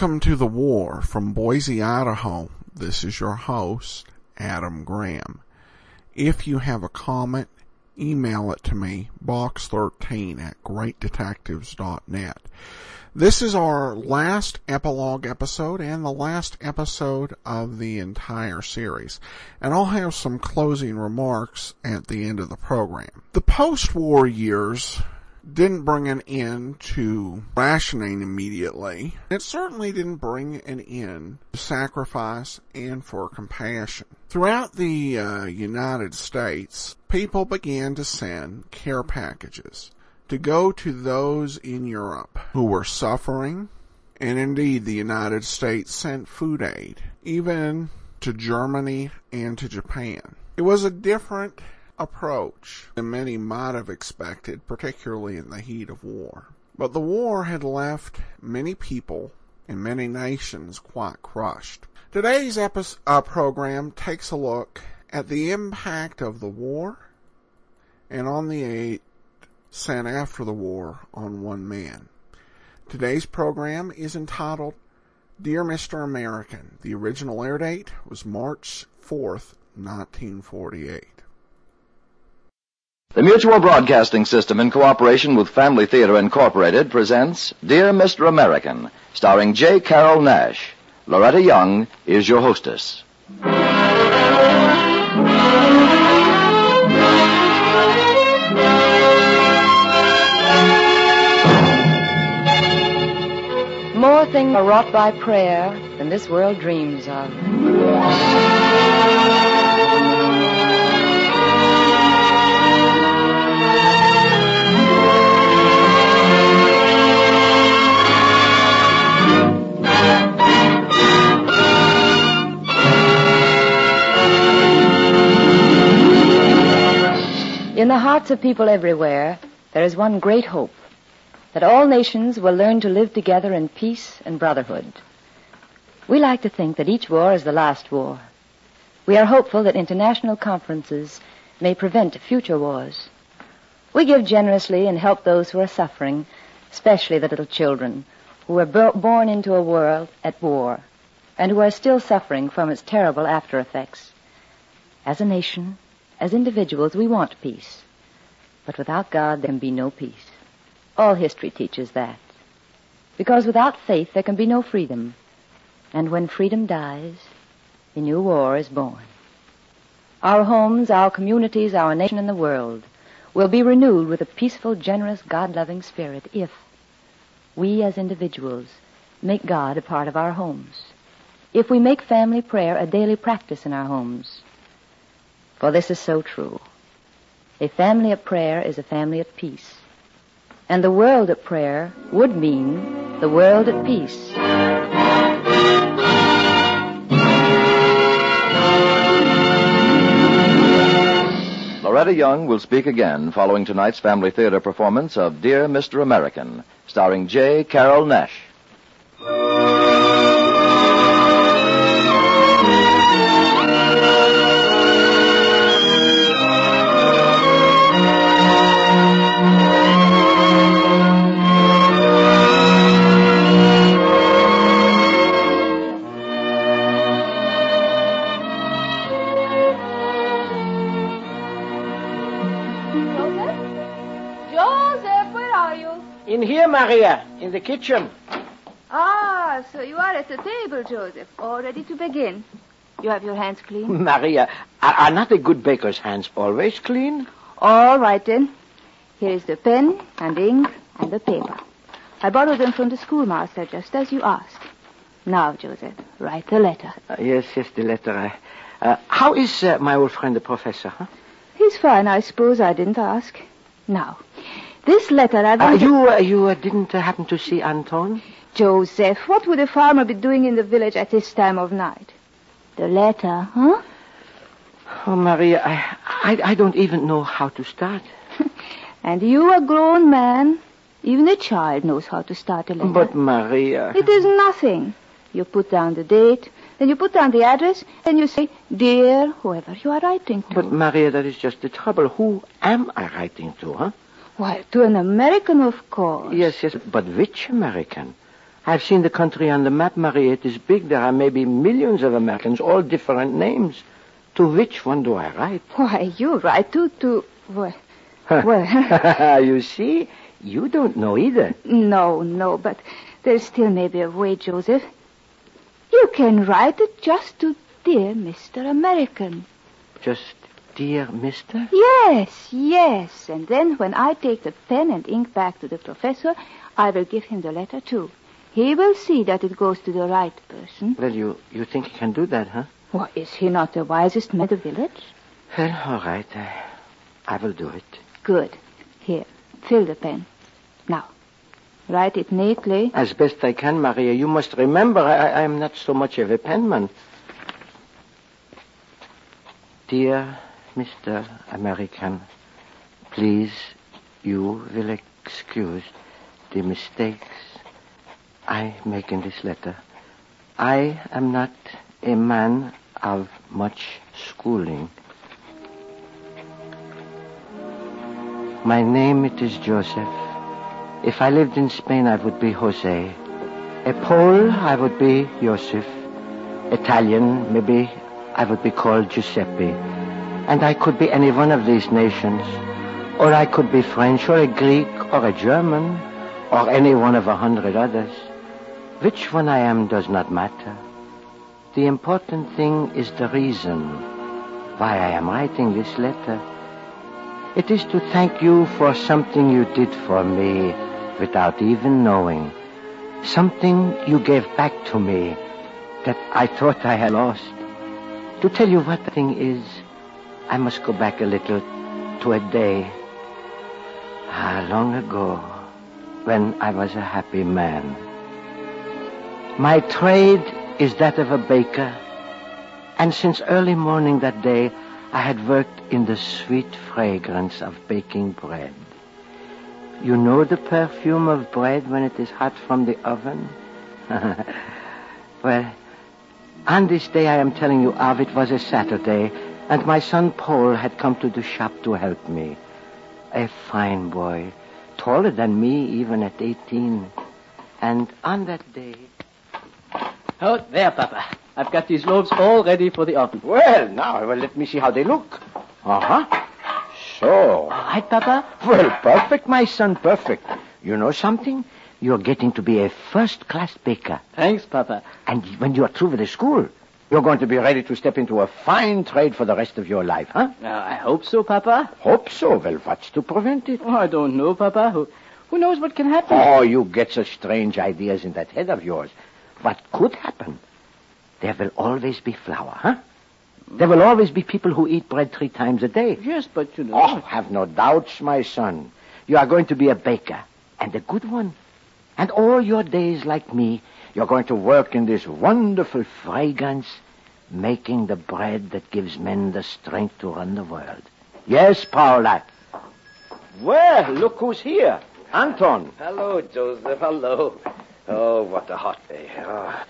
Welcome to the war from Boise, Idaho. This is your host, Adam Graham. If you have a comment, email it to me, box13 at greatdetectives.net. This is our last epilogue episode and the last episode of the entire series. And I'll have some closing remarks at the end of the program. The post-war years didn't bring an end to rationing immediately. It certainly didn't bring an end to sacrifice and for compassion. Throughout the uh, United States, people began to send care packages to go to those in Europe who were suffering, and indeed the United States sent food aid, even to Germany and to Japan. It was a different approach than many might have expected, particularly in the heat of war. But the war had left many people and many nations quite crushed. Today's episode, uh, program takes a look at the impact of the war and on the aid sent after the war on one man. Today's program is entitled Dear Mr. American. The original air date was March 4th, 1948. The Mutual Broadcasting System, in cooperation with Family Theater Incorporated, presents Dear Mr. American, starring J. Carrol Naish. Loretta Young is your hostess. More things are wrought by prayer than this world dreams of. Of people everywhere, there is one great hope that all nations will learn to live together in peace and brotherhood. We like to think that each war is the last war. We are hopeful that international conferences may prevent future wars. We give generously and help those who are suffering, especially the little children who were bo- born into a world at war and who are still suffering from its terrible after effects. As a nation, as individuals, we want peace. But without God, there can be no peace. All history teaches that. Because without faith, there can be no freedom. And when freedom dies, a new war is born. Our homes, our communities, our nation, and the world will be renewed with a peaceful, generous, God-loving spirit if we as individuals make God a part of our homes. If we make family prayer a daily practice in our homes. For this is so true. A family at prayer is a family at peace. And the world at prayer would mean the world at peace. Loretta Young will speak again following tonight's Family Theater performance of Dear Mr. American, starring J. Carrol Naish. Maria, in the kitchen. Ah, so you are at the table, Joseph, all ready to begin. You have your hands clean? Maria, are, are not a good baker's hands always clean? All right, then. Here is the pen and ink and the paper. I borrowed them from the schoolmaster, just as you asked. Now, Joseph, write the letter. Uh, yes, yes, the letter. Uh, uh, how is uh, my old friend the professor? Huh? He's fine, I suppose. I didn't ask. Now, this letter I Uh, you uh, you uh, didn't uh, happen to see Anton? Joseph, what would a farmer be doing in the village at this time of night? The letter, huh? Oh, Maria, I, I, I don't even know how to start. And you, a grown man, even a child knows how to start a letter. But, Maria. It is nothing. You put down the date, then you put down the address, then you say, Dear, whoever you are writing to. But, Maria, that is just the trouble. Who am I writing to, huh? Why, to an American, of course. Yes, yes, but which American? I've seen the country on the map, Marie. It is big. There are maybe millions of Americans, all different names. To which one do I write? Why, you write to, to, well, well, you see, you don't know either. no, no, but there's still maybe a way, Joseph. You can write it just to dear Mr. American. Just dear mister? Yes, yes. And then when I take the pen and ink back to the professor, I will give him the letter too. He will see that it goes to the right person. Well, you, you think he can do that, huh? Why, is he not the wisest man in the village? Well, all right. I, I will do it. Good. Here, fill the pen. Now, write it neatly. As best I can, Maria. You must remember, I, I am not so much of a penman. Dear Mr. American, please, you will excuse the mistakes I make in this letter. I am not a man of much schooling. My name it is Joseph. If I lived in Spain, I would be Jose. A Pole, I would be Joseph. Italian, maybe I would be called Giuseppe. And I could be any one of these nations. Or I could be French, or a Greek, or a German, or any one of a hundred others. Which one I am does not matter. The important thing is the reason why I am writing this letter. It is to thank you for something you did for me without even knowing. Something you gave back to me that I thought I had lost. To tell you what the thing is, I must go back a little to a day, ah, long ago, when I was a happy man. My trade is that of a baker, and since early morning that day, I had worked in the sweet fragrance of baking bread. You know the perfume of bread when it is hot from the oven? well, on this day I am telling you of, it was a Saturday, and my son Paul had come to the shop to help me. A fine boy, taller than me even at 18. And on that day... Oh, there, Papa. I've got these loaves all ready for the oven. Well, now, well, let me see how they look. Uh-huh. So, All right, Papa? well, perfect, my son, perfect. You know something? You're getting to be a first-class baker. Thanks, Papa. And when you're through with the school, you're going to be ready to step into a fine trade for the rest of your life, huh? Uh, I hope so, Papa. Hope so. Well, what's to prevent it? Oh, I don't know, Papa. Who, who knows what can happen? Oh, you get such strange ideas in that head of yours. What could happen? There will always be flour, huh? There will always be people who eat bread three times a day. Yes, but you know. Oh, have no doubts, my son. You are going to be a baker, and a good one. And all your days, like me, you're going to work in this wonderful fragrance, making the bread that gives men the strength to run the world. Yes, Paula. Well, look who's here. Anton. Hello, Joseph. Hello. Oh, what a hot day. Oh.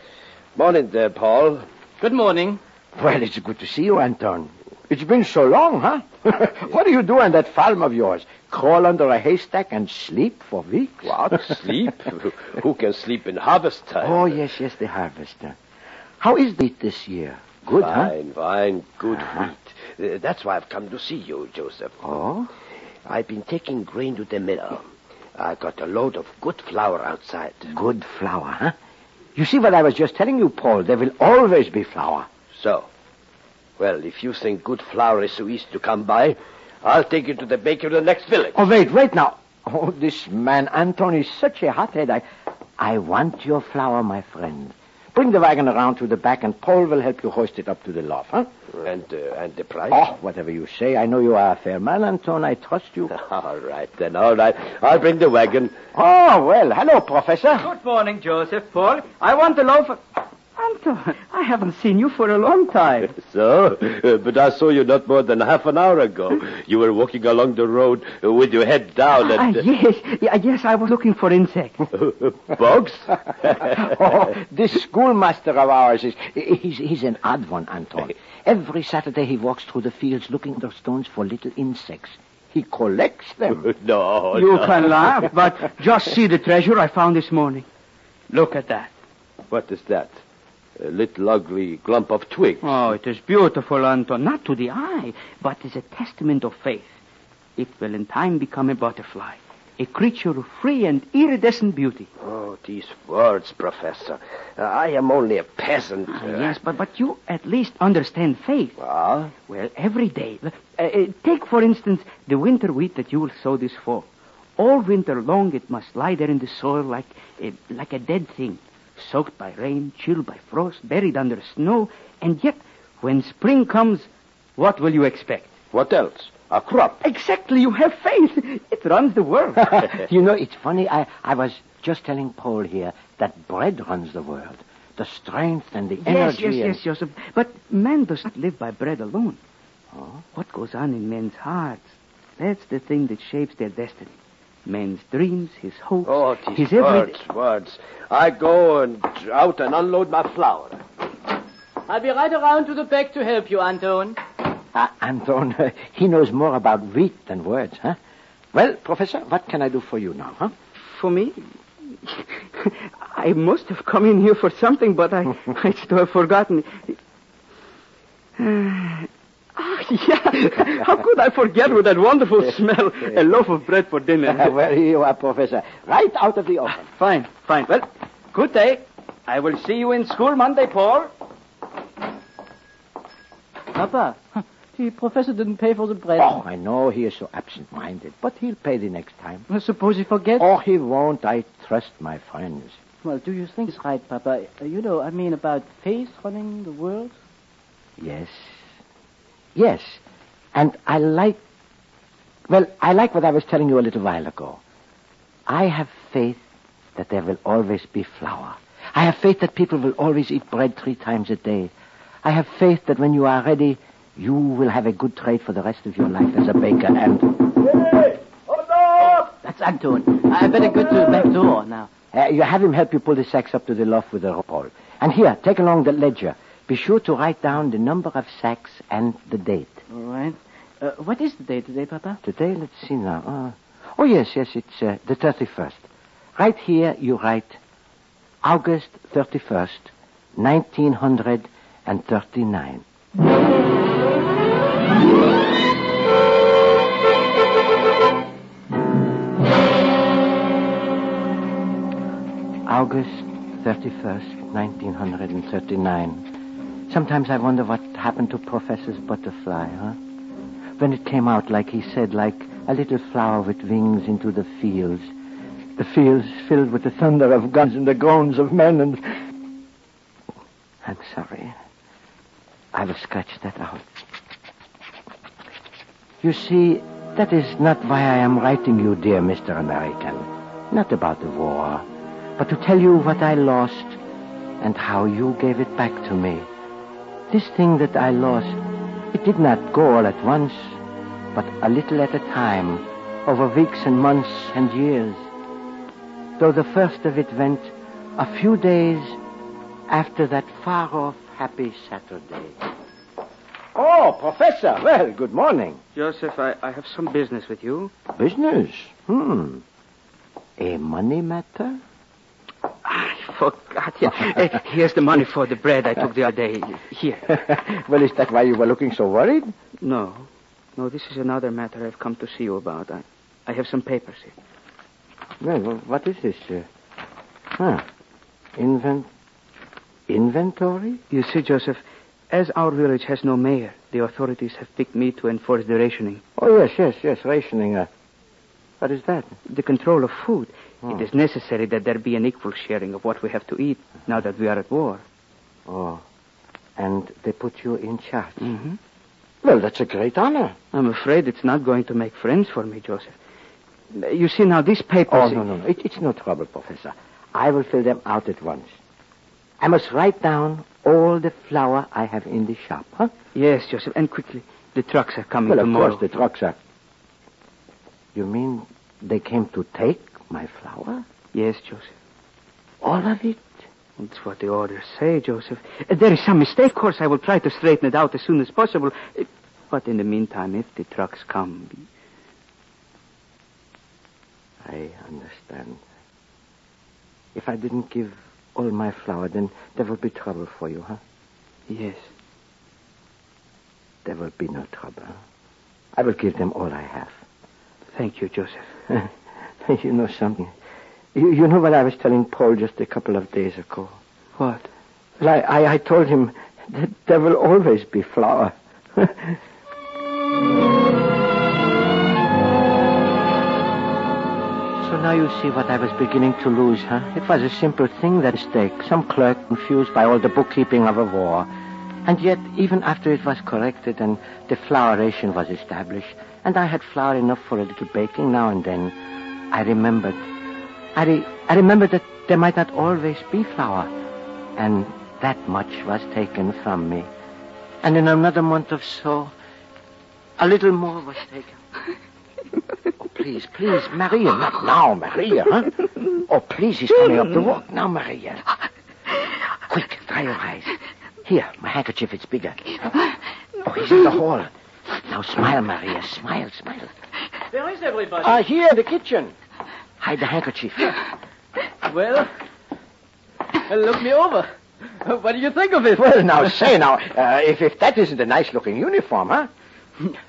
Morning there, Paul. Good morning. Well, it's good to see you, Anton. It's been so long, huh? what do you do on that farm of yours? Crawl under a haystack and sleep for weeks? What? Sleep? Who can sleep in harvest time? Oh, yes, yes, the harvester. How is the wheat this year? Good, huh? Fine, fine. Good Uh-huh. wheat. Uh, that's why I've come to see you, Joseph. Oh? I've been taking grain to the mill. I got a load of good flour outside. Good flour, huh? You see what I was just telling you, Paul. There will always be flour. So, well, if you think good flour is so easy to come by, I'll take you to the baker in the next village. Oh, wait, wait now. Oh, this man, Anton, is such a hothead. I, I want your flour, my friend. Bring the wagon around to the back, and Paul will help you hoist it up to the loft, huh? And, uh, and the price? Oh, whatever you say. I know you are a fair man, Anton. I trust you. All right, then, all right. I'll bring the wagon. Oh, well, hello, Professor. Good morning, Joseph. Paul, I want the loaf of... Anton, I haven't seen you for a long time. So, uh, but I saw you not more than half an hour ago. You were walking along the road uh, with your head down Ah, and... yes, yeah, yes, I was looking for insects. Bugs? oh, this schoolmaster of ours is he's, he's an odd one, Anton. Every Saturday he walks through the fields looking under stones for little insects. He collects them. no, You no. can laugh, but just see the treasure I found this morning. Look at that. What is that? A little ugly clump of twigs. Oh, it is beautiful, Anton. Not to the eye, but is a testament of faith. It will in time become a butterfly, a creature of free and iridescent beauty. Oh, these words, Professor. Uh, I am only a peasant. Ah, Uh, yes, but, but you at least understand faith. Well, Well, every day. Uh, uh, take, for instance, the winter wheat that you will sow this fall. All winter long, it must lie there in the soil like a, like a dead thing, soaked by rain, chilled by frost, buried under snow. And yet, when spring comes, what will you expect? what else? A crop. Exactly, you have faith. It runs the world. you know, it's funny. I, I was just telling Paul here that bread runs the world. The strength and the yes, energy. yes, and- yes, Joseph. But man doesn't live by bread alone. Oh? What goes on in men's hearts? That's the thing that shapes their destiny. Man's dreams, his hopes, Oh, these his every... words, words. I go and out and unload my flour. I'll be right around to the back to help you, Anton. Ah, Anton, he knows more about wheat than words, huh? Well, Professor, what can I do for you now, huh? For me? I must have come in here for something, but I, I still have forgotten. Ah, yeah. How could I forget with that wonderful smell? A loaf of bread for dinner. well, here you are, Professor. Right out of the oven. Fine, fine. Well, good day. I will see you in school Monday, Paul. Papa, the professor didn't pay for the bread. Oh, I know he is so absent-minded, but he'll pay the next time. Well, suppose he forgets. Oh, he won't. I trust my friends. Well, do you think it's right, Papa? Uh, you know, I mean about faith running the world? Yes. Yes. And I like. Well, I like what I was telling you a little while ago. I have faith that there will always be flour. I have faith that people will always eat bread three times a day. I have faith that when you are ready, you will have a good trade for the rest of your life as a baker and. That's Anton. I better go to the back door now. Uh, you have him help you pull the sacks up to the loft with the rope. And here, take along the ledger. Be sure to write down the number of sacks and the date. All right. Uh, what is the date today, Papa? Today, let's see now. Uh, oh, yes, yes, it's uh, the 31st. Right here, you write August 31st, 1939. August 31st, 1939. Sometimes I wonder what happened to Professor's butterfly, huh? When it came out, like he said, like a little flower with wings into the fields. The fields filled with the thunder of guns and the groans of men and. I'm sorry. I will scratch that out. You see, that is not why I am writing you, dear Mr. American. Not about the war, but to tell you what I lost and how you gave it back to me. This thing that I lost, it did not go all at once, but a little at a time, over weeks and months and years. Though the first of it went a few days after that far off happy Saturday. Oh, Professor. Well, good morning. Joseph, I, I have some business with you. Business? Hmm. A money matter? I forgot. Yeah. Uh, here's the money for the bread I took the other day. Here. well, is that why you were looking so worried? No. No, this is another matter I've come to see you about. I, I have some papers here. Well, well, what is this? Uh, huh. Invent... Inventory? You see, Joseph, as our village has no mayor, the authorities have picked me to enforce the rationing. Oh, yes, yes, yes, rationing. Uh, what is that? The control of food. Oh. It is necessary that there be an equal sharing of what we have to eat now that we are at war. Oh. And they put you in charge. Mm-hmm. Well, that's a great honor. I'm afraid it's not going to make friends for me, Joseph. You see, now, these papers... Oh, no, no, no. It, it's no trouble, Professor. I will fill them out at once. I must write down all the flour I have in the shop, huh? Yes, Joseph, and quickly. The trucks are coming Well, of tomorrow. course, the trucks are. You mean they came to take my flour? Yes, Joseph. All of it? That's what the orders say, Joseph. There is some mistake. Of course, I will try to straighten it out as soon as possible. But in the meantime, if the trucks come... I understand. If I didn't give all my flour, then there will be trouble for you, huh? Yes. There will be no trouble. I will give them all I have. Thank you, Joseph. you know something. You, you know what I was telling Paul just a couple of days ago? What? Well, I, I, I told him that there will always be flour. So now you see what I was beginning to lose, huh? It was a simple thing, that mistake. Some clerk confused by all the bookkeeping of a war. And yet, even after it was corrected and the flour ration was established, and I had flour enough for a little baking now and then, I remembered. I, re- I remembered that there might not always be flour. And that much was taken from me. And in another month or so, a little more was taken. Oh, please, please, Maria, not now, Maria, huh? Oh, please, he's coming up the walk. Now, Maria. Quick, dry your eyes. Here, my handkerchief, it's bigger. Oh, he's in the hall. Now, smile, Maria, smile, smile. Where is everybody? Ah, here, the kitchen. Hide the handkerchief. well, look me over. What do you think of it? Well, now, say now, uh, if, if that isn't a nice-looking uniform, huh?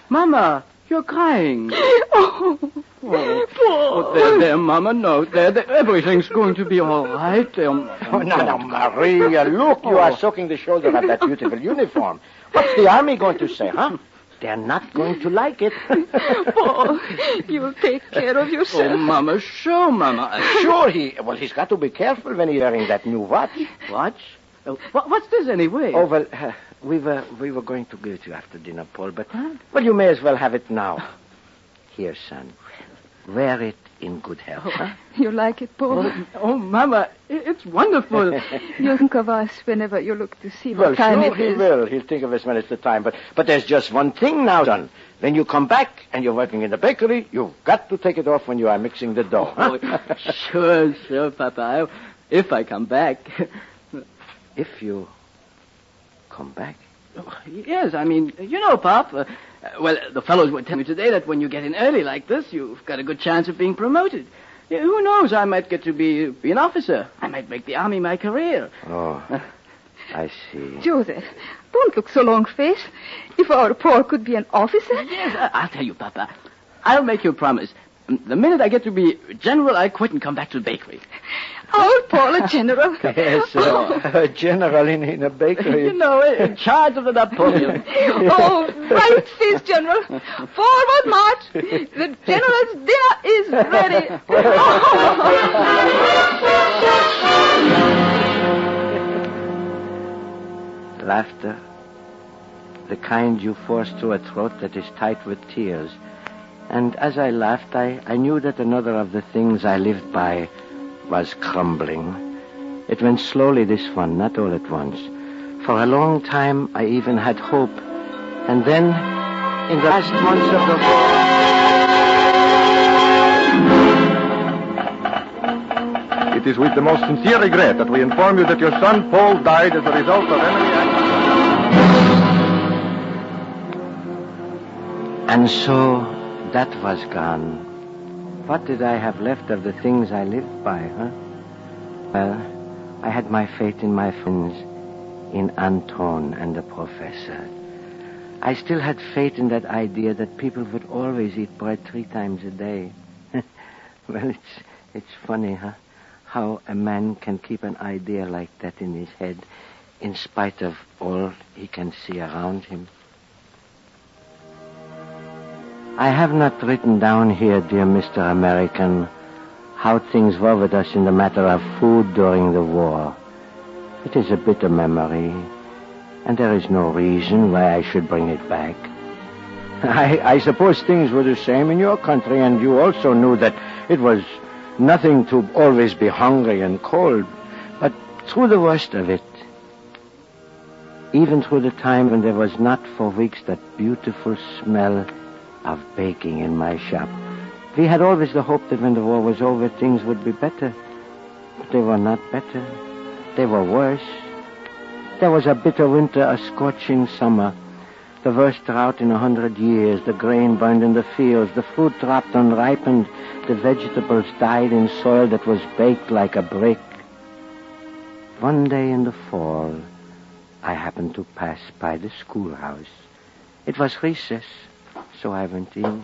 Mama, you're crying. Oh, oh oh there, there, Mama, no. There, there, everything's going to be all right. Um, Oh, now, now, Maria, look, you are soaking the shoulder of that beautiful uniform. What's the army going to say, huh? They're not going to like it. Paul, you'll take care of yourself. Oh, yourself. Mama, sure, Mama. sure, he, well, he's got to be careful when he's wearing that new watch. Watch? Oh, what's this anyway? Oh, well, uh, we were, we were going to give it to you after dinner, Paul, but, well, you may as well have it now. Here, son. Wear it in good health, huh? You like it, Paul? Oh, oh, Mama, it's wonderful. You'll think of us whenever you look to see what Well, time sure it he is. will. He'll think of us when it's the time. But but there's just one thing now, son. When you come back and you're working in the bakery, you've got to take it off when you are mixing the dough. huh? Oh, sure, sure, Papa. I- If I come back. if you come back. Yes, I mean, you know, Pop. Uh, uh, well, the fellows were telling me today that when you get in early like this, you've got a good chance of being promoted. Yeah, who knows? I might get to be be an officer. I might make the army my career. Oh, uh, I see. Joseph, don't look so long-faced. If our Paul could be an officer. Yes, I- I'll tell you, Papa. I'll make you a promise. Mm, The minute I get to be general, I quit and come back to the bakery. Oh, Paul a general. Yes, uh, a general in, in a bakery. You know, in charge of the Napoleon. oh, right face, General. Forward march. The general's dinner is ready. Laughter. The kind you force through a throat that is tight with tears. And as I laughed, I, I knew that another of the things I lived by was crumbling. It went slowly, this one, not all at once. For a long time, I even had hope. And then, in the last months of the war, It is with the most sincere regret that we inform you that your son Paul died as a result of enemy action. And so that was gone. What did I have left of the things I lived by, huh? Well, I had my faith in my friends, in Anton and the professor. I still had faith in that idea that people would always eat bread three times a day. well, it's it's funny, huh? How a man can keep an idea like that in his head in spite of all he can see around him. I have not written down here, dear Mr. American, how things were with us in the matter of food during the war. It is a bitter memory, and there is no reason why I should bring it back. I, I suppose things were the same in your country, and you also knew that it was nothing to always be hungry and cold. But through the worst of it, even through the time when there was not for weeks that beautiful smell of baking in my shop. We had always the hope that when the war was over, things would be better. But they were not better. They were worse. There was a bitter winter, a scorching summer. The worst drought in a hundred years. The grain burned in the fields. The fruit dropped unripened. The vegetables died in soil that was baked like a brick. One day in the fall, I happened to pass by the schoolhouse. It was recess, so I went in.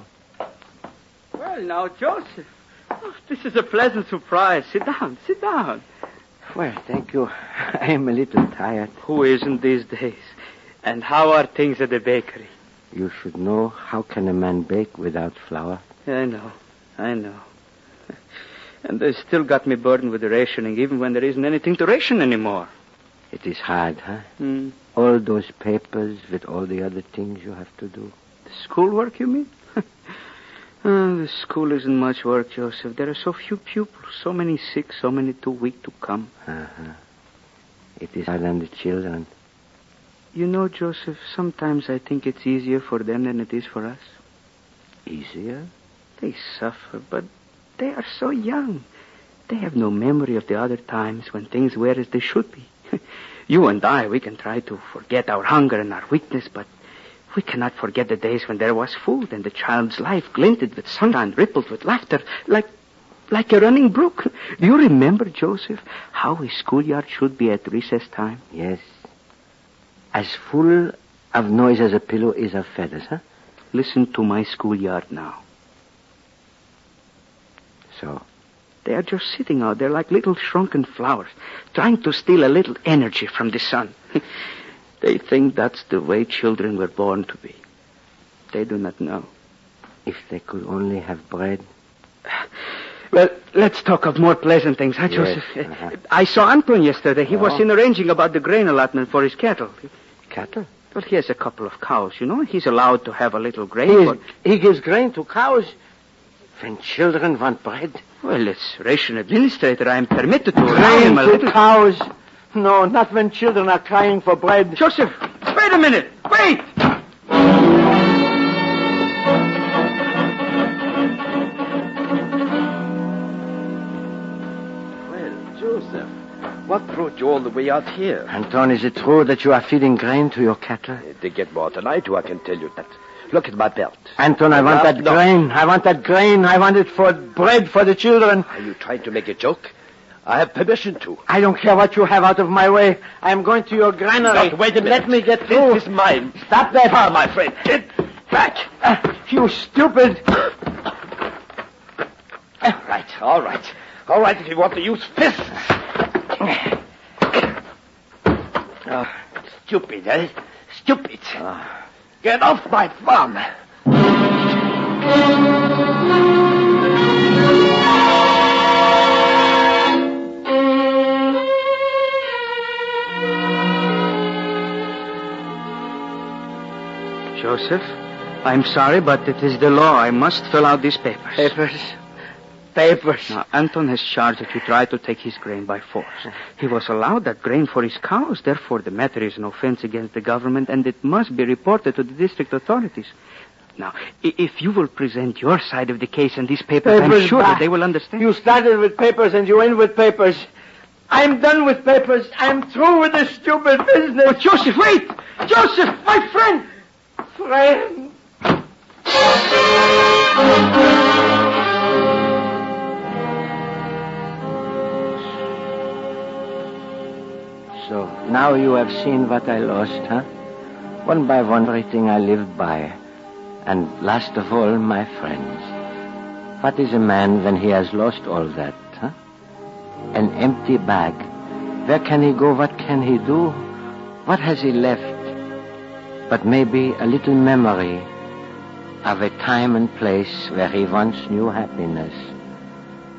Well, now, Joseph. Oh, this is a pleasant surprise. Sit down, sit down. Well, thank you. I am a little tired. Who isn't these days? And how are things at the bakery? You should know how can a man bake without flour? I know, I know. And they still got me burdened with the rationing, even when there isn't anything to ration anymore. It is hard, huh? Hmm. All those papers with all the other things you have to do. The schoolwork, you mean? oh, the school isn't much work, Joseph. There are so few pupils, so many sick, so many too weak to come. Uh-huh. It is hard on the children. You know, Joseph, sometimes I think it's easier for them than it is for us. Easier? They suffer, but they are so young. They have no memory of the other times when things were as they should be. you and I, we can try to forget our hunger and our weakness, but we cannot forget the days when there was food and the child's life glinted with sunshine, rippled with laughter, like like a running brook. Do you remember, Joseph, how a schoolyard should be at recess time? Yes. As full of noise as a pillow is of feathers, huh? Listen to my schoolyard now. So, They are just sitting out there like little shrunken flowers, trying to steal a little energy from the sun. they think that's the way children were born to be. They do not know. if they could only have bread. Well, let's talk of more pleasant things, huh, Yes, Joseph? uh-huh. I saw Anton yesterday. He was Oh. in arranging about the grain allotment for his cattle. Cattle? Well, he has a couple of cows, you know. He's allowed to have a little grain. He, but- he gives grain to cows. When children want bread. Well, as ration administrator, I am permitted to allow Grain him a little. cows. No, not when children are crying for bread. Joseph, wait a minute. Wait! Well, Joseph, what brought you all the way out here? Anton, is it true that you are feeding grain to your cattle? They get more than I do, I can tell you that. Look at my belt. Anton, I want that no. grain. I want that grain. I want it for bread for the children. Are you trying to make a joke? I have permission to. I don't care what you have out of my way. I am going to your granary. Look, wait a minute. Let me get through. This is mine. Stop that. Ah, my friend. Get back. Uh, you stupid. Right, all right. All right, if you want to use fists. Oh, stupid, eh? Stupid. Get off my farm. Joseph, I'm sorry, but it is the law. I must fill out these papers. Papers. Papers. Now, Anton has charged that you tried to take his grain by force. Oh. He was allowed that grain for his cows. Therefore, the matter is an offense against the government, and it must be reported to the district authorities. Now, if you will present your side of the case and these papers, I'm Papers, sure that they will understand. You started with papers and you end with papers. I'm done with papers. I'm through with this stupid business. But Joseph, wait! Joseph, my friend! Friend. So now you have seen what I lost, huh? One by one, everything I lived by. And last of all, my friends. What is a man when he has lost all that, huh? An empty bag. Where can he go? What can he do? What has he left? But maybe a little memory of a time and place where he once knew happiness.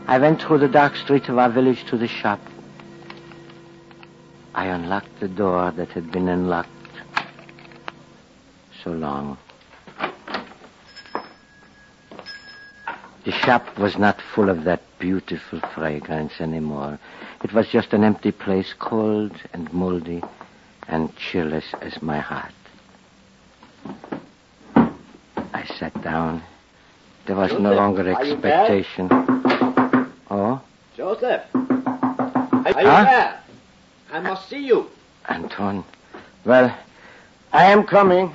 I went through the dark streets of our village to the shop. I unlocked the door that had been unlocked so long. The shop was not full of that beautiful fragrance anymore. It was just an empty place, cold and moldy and cheerless as my heart. I sat down. There was Joseph, no longer expectation. Oh? Joseph! Are you huh? there? I must see you. Anton. Well, I am coming.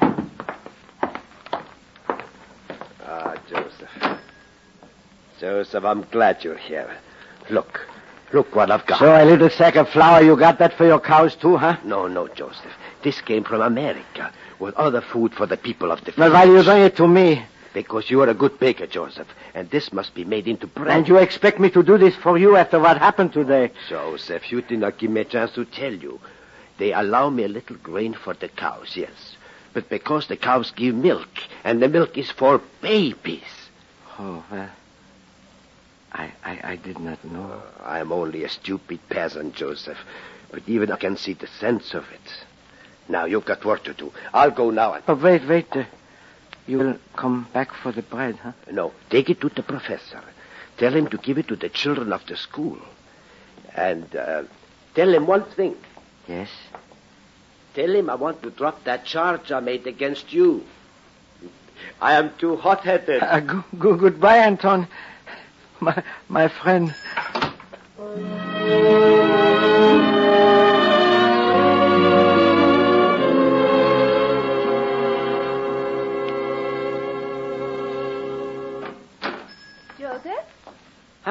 Ah, Joseph. Joseph, I'm glad you're here. Look. Look what I've got. So a little sack of flour you got that for your cows too, huh? No, no, Joseph. This came from America with other food for the people of the Well, why do you bring it to me? Because you are a good baker, Joseph, and this must be made into bread. And you expect me to do this for you after what happened today? Joseph, you did not give me a chance to tell you. They allow me a little grain for the cows, yes. But because the cows give milk, and the milk is for babies. Oh, well. I, I, I did not know. Uh, I am only a stupid peasant, Joseph. But even I can see the sense of it. Now, you've got work to do. I'll go now. And... Oh, wait, wait. Uh, you will come back for the bread, huh? No, take it to the professor. Tell him to give it to the children of the school. And uh, tell him one thing. Yes? Tell him I want to drop that charge I made against you. I am too hot-headed. Uh, go, go, goodbye, Anton. My, my friend.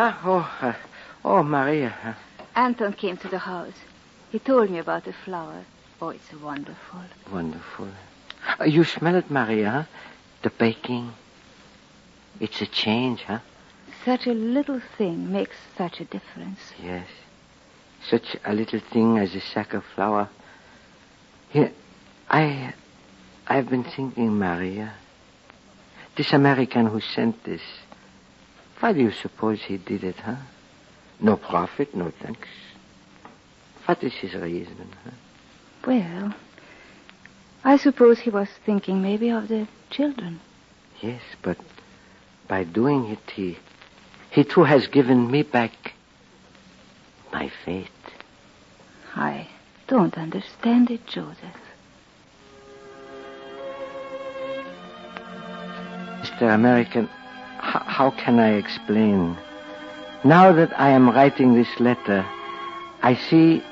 Ah, oh, uh, oh, Maria. Uh, Anton came to the house. He told me about the flour. Oh, it's wonderful. Wonderful. Uh, you smell it, Maria, huh? The baking. It's a change, huh? Such a little thing makes such a difference. Yes. Such a little thing as a sack of flour. Here, I, I've been thinking, Maria. This American who sent this, why do you suppose he did it, huh? No profit, no thanks. What is his reason, huh? Well, I suppose he was thinking maybe of the children. Yes, but by doing it, he, he too has given me back my faith. I don't understand it, Joseph. Mr. American, how can I explain? Now that I am writing this letter, I see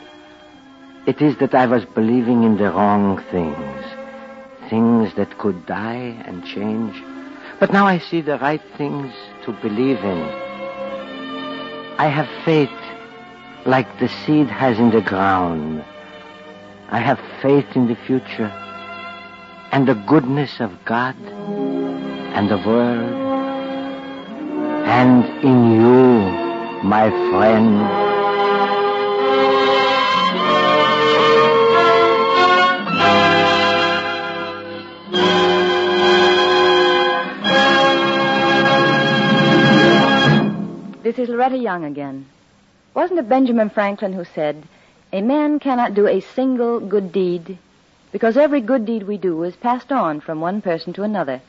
it is that I was believing in the wrong things. Things that could die and change. But now I see the right things to believe in. I have faith like the seed has in the ground. I have faith in the future and the goodness of God and the world and in you, my friend. This is Loretta Young again. Wasn't it Benjamin Franklin who said, A man cannot do a single good deed because every good deed we do is passed on from one person to another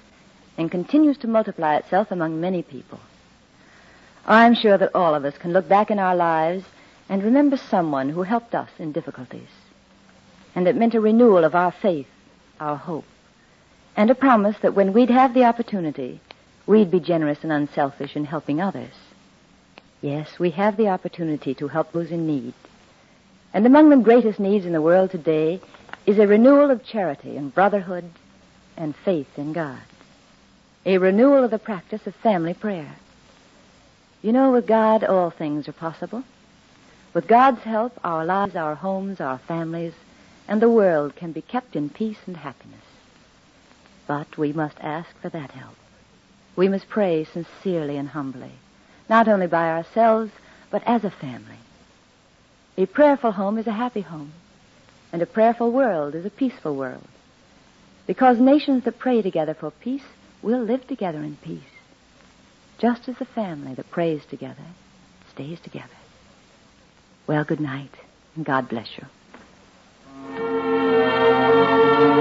and continues to multiply itself among many people. I'm sure that all of us can look back in our lives and remember someone who helped us in difficulties and it meant a renewal of our faith, our hope, and a promise that when we'd have the opportunity, we'd be generous and unselfish in helping others. Yes, we have the opportunity to help those in need. And among the greatest needs in the world today is a renewal of charity and brotherhood and faith in God. A renewal of the practice of family prayer. You know, with God, all things are possible. With God's help, our lives, our homes, our families, and the world can be kept in peace and happiness. But we must ask for that help. We must pray sincerely and humbly not only by ourselves, but as a family. A prayerful home is a happy home, and a prayerful world is a peaceful world. Because nations that pray together for peace will live together in peace, just as the family that prays together stays together. Well, good night, and God bless you.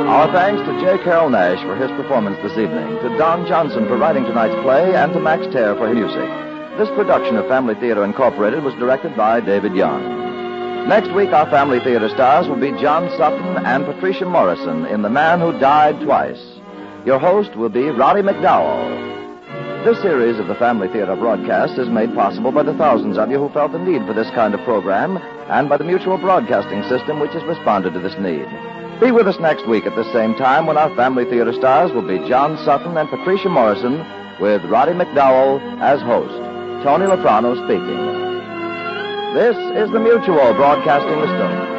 Our thanks to J. Carrol Naish for his performance this evening, to Don Johnson for writing tonight's play, and to Max Terr for his music. This production of Family Theater Incorporated was directed by David Young. Next week, our Family Theater stars will be John Sutton and Patricia Morison in The Man Who Died Twice. Your host will be Roddy McDowall. This series of the Family Theater broadcast is made possible by the thousands of you who felt the need for this kind of program and by the Mutual Broadcasting System which has responded to this need. Be with us next week at the same time when our Family Theater stars will be John Sutton and Patricia Morison with Roddy McDowall as host. Tony Lafrano speaking. This is the Mutual Broadcasting System.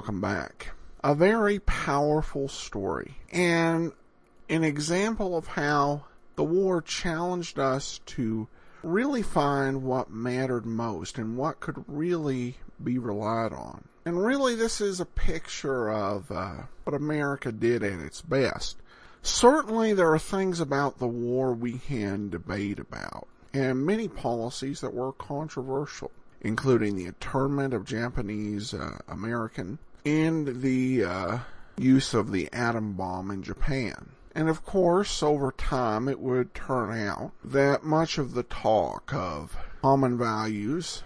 Welcome back. A very powerful story and an example of how the war challenged us to really find what mattered most and what could really be relied on. And really, this is a picture of uh, what America did at its best. Certainly, there are things about the war we can debate about, and many policies that were controversial including the internment of Japanese uh, American and the uh, use of the atom bomb in Japan. And of course, over time, it would turn out that much of the talk of common values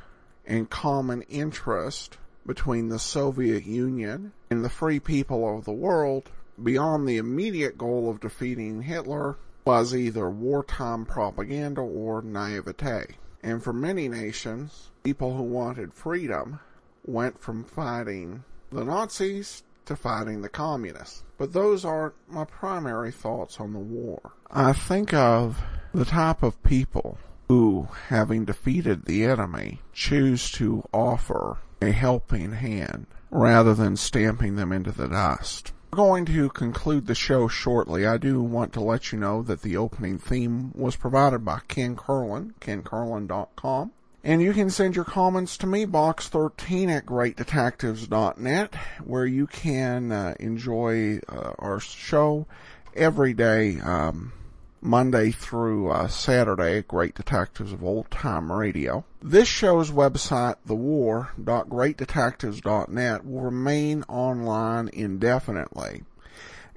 and common interest between the Soviet Union and the free people of the world, beyond the immediate goal of defeating Hitler, was either wartime propaganda or naivete. And for many nations, people who wanted freedom went from fighting the Nazis to fighting the communists. But those aren't my primary thoughts on the war. I think of the type of people who, having defeated the enemy, choose to offer a helping hand rather than stamping them into the dust. We're going to conclude the show shortly. I do want to let you know that the opening theme was provided by Ken Curlin, kencurlin.com. And you can send your comments to me, box13 at greatdetectives.net, where you can uh, enjoy uh, our show every day, um, Monday through uh, Saturday at Great Detectives of Old Time Radio. This show's website, thewar.greatdetectives.net, will remain online indefinitely.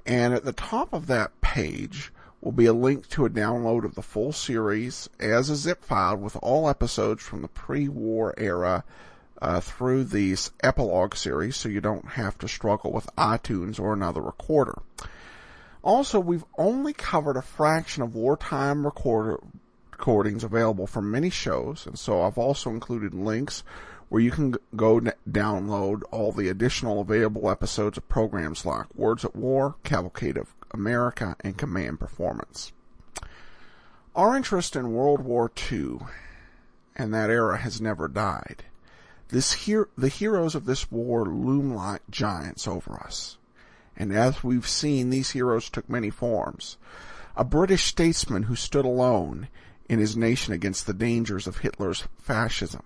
And at the top of that page will be a link to a download of the full series as a zip file with all episodes from the pre-war era uh, through these epilogue series so you don't have to struggle with iTunes or another recorder. Also, we've only covered a fraction of wartime recorder, recordings available from many shows, and so I've also included links where you can go download all the additional available episodes of programs like Words at War, Cavalcade of America, and Command Performance. Our interest in World War II and that era has never died. This the heroes of this war loom like giants over us. And as we've seen, these heroes took many forms. A British statesman who stood alone in his nation against the dangers of Hitler's fascism.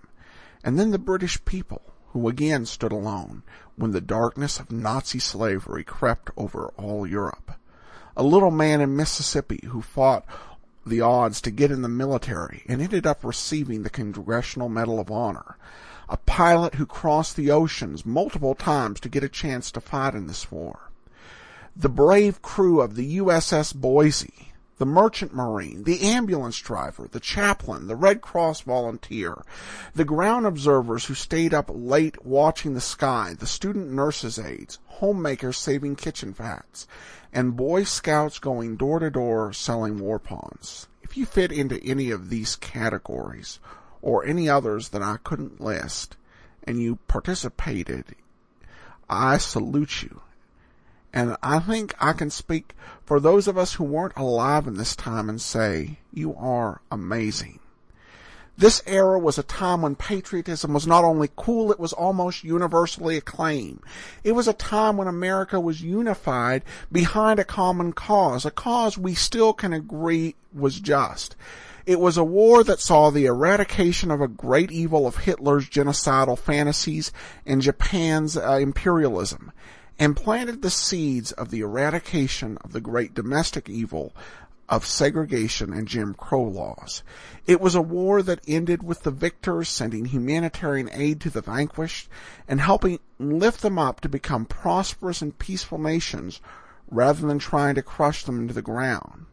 And then the British people, who again stood alone when the darkness of Nazi slavery crept over all Europe. A little man in Mississippi who fought the odds to get in the military and ended up receiving the Congressional Medal of Honor. A pilot who crossed the oceans multiple times to get a chance to fight in this war. The brave crew of the USS Boise the merchant marine, the ambulance driver, the chaplain, the Red Cross volunteer, the ground observers who stayed up late watching the sky, the student nurses' aides, homemakers saving kitchen fats, and Boy Scouts going door to door selling war bonds. If you fit into any of these categories, or any others that I couldn't list, and you participated, I salute you and I think I can speak for those of us who weren't alive in this time and say, you are amazing. This era was a time when patriotism was not only cool, it was almost universally acclaimed. It was a time when America was unified behind a common cause, a cause we still can agree was just. It was a war that saw the eradication of a great evil of Hitler's genocidal fantasies and Japan's uh, imperialism and planted the seeds of the eradication of the great domestic evil of segregation and Jim Crow laws. It was a war that ended with the victors sending humanitarian aid to the vanquished and helping lift them up to become prosperous and peaceful nations rather than trying to crush them into the ground.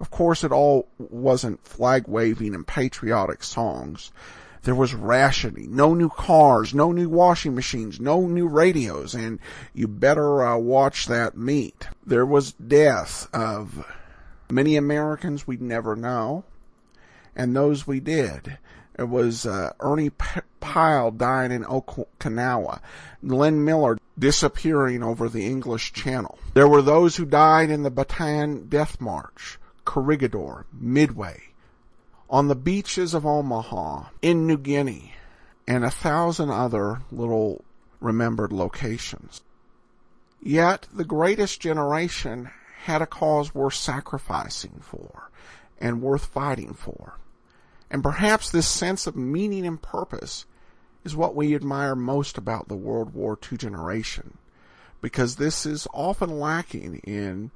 Of course, it all wasn't flag waving and patriotic songs. There was rationing, no new cars, no new washing machines, no new radios, and you better uh, watch that meat. There was death of many Americans we'd never know, and those we did. It was uh, Ernie P- Pyle dying in Okinawa. Glenn Miller disappearing over the English Channel. There were those who died in the Bataan Death March, Corregidor, Midway, on the beaches of Omaha, in New Guinea, and a thousand other little remembered locations. Yet the greatest generation had a cause worth sacrificing for and worth fighting for. And perhaps this sense of meaning and purpose is what we admire most about the World War II generation, because this is often lacking in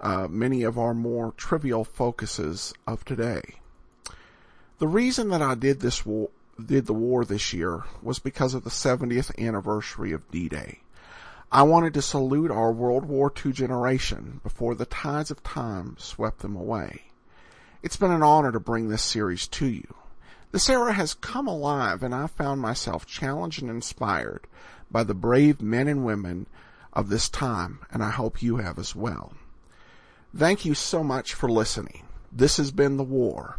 uh, many of our more trivial focuses of today. The reason that I did this war, did the war this year was because of the 70th anniversary of D-Day. I wanted to salute our World War II generation before the tides of time swept them away. It's been an honor to bring this series to you. This era has come alive and I found myself challenged and inspired by the brave men and women of this time and I hope you have as well. Thank you so much for listening. This has been The War.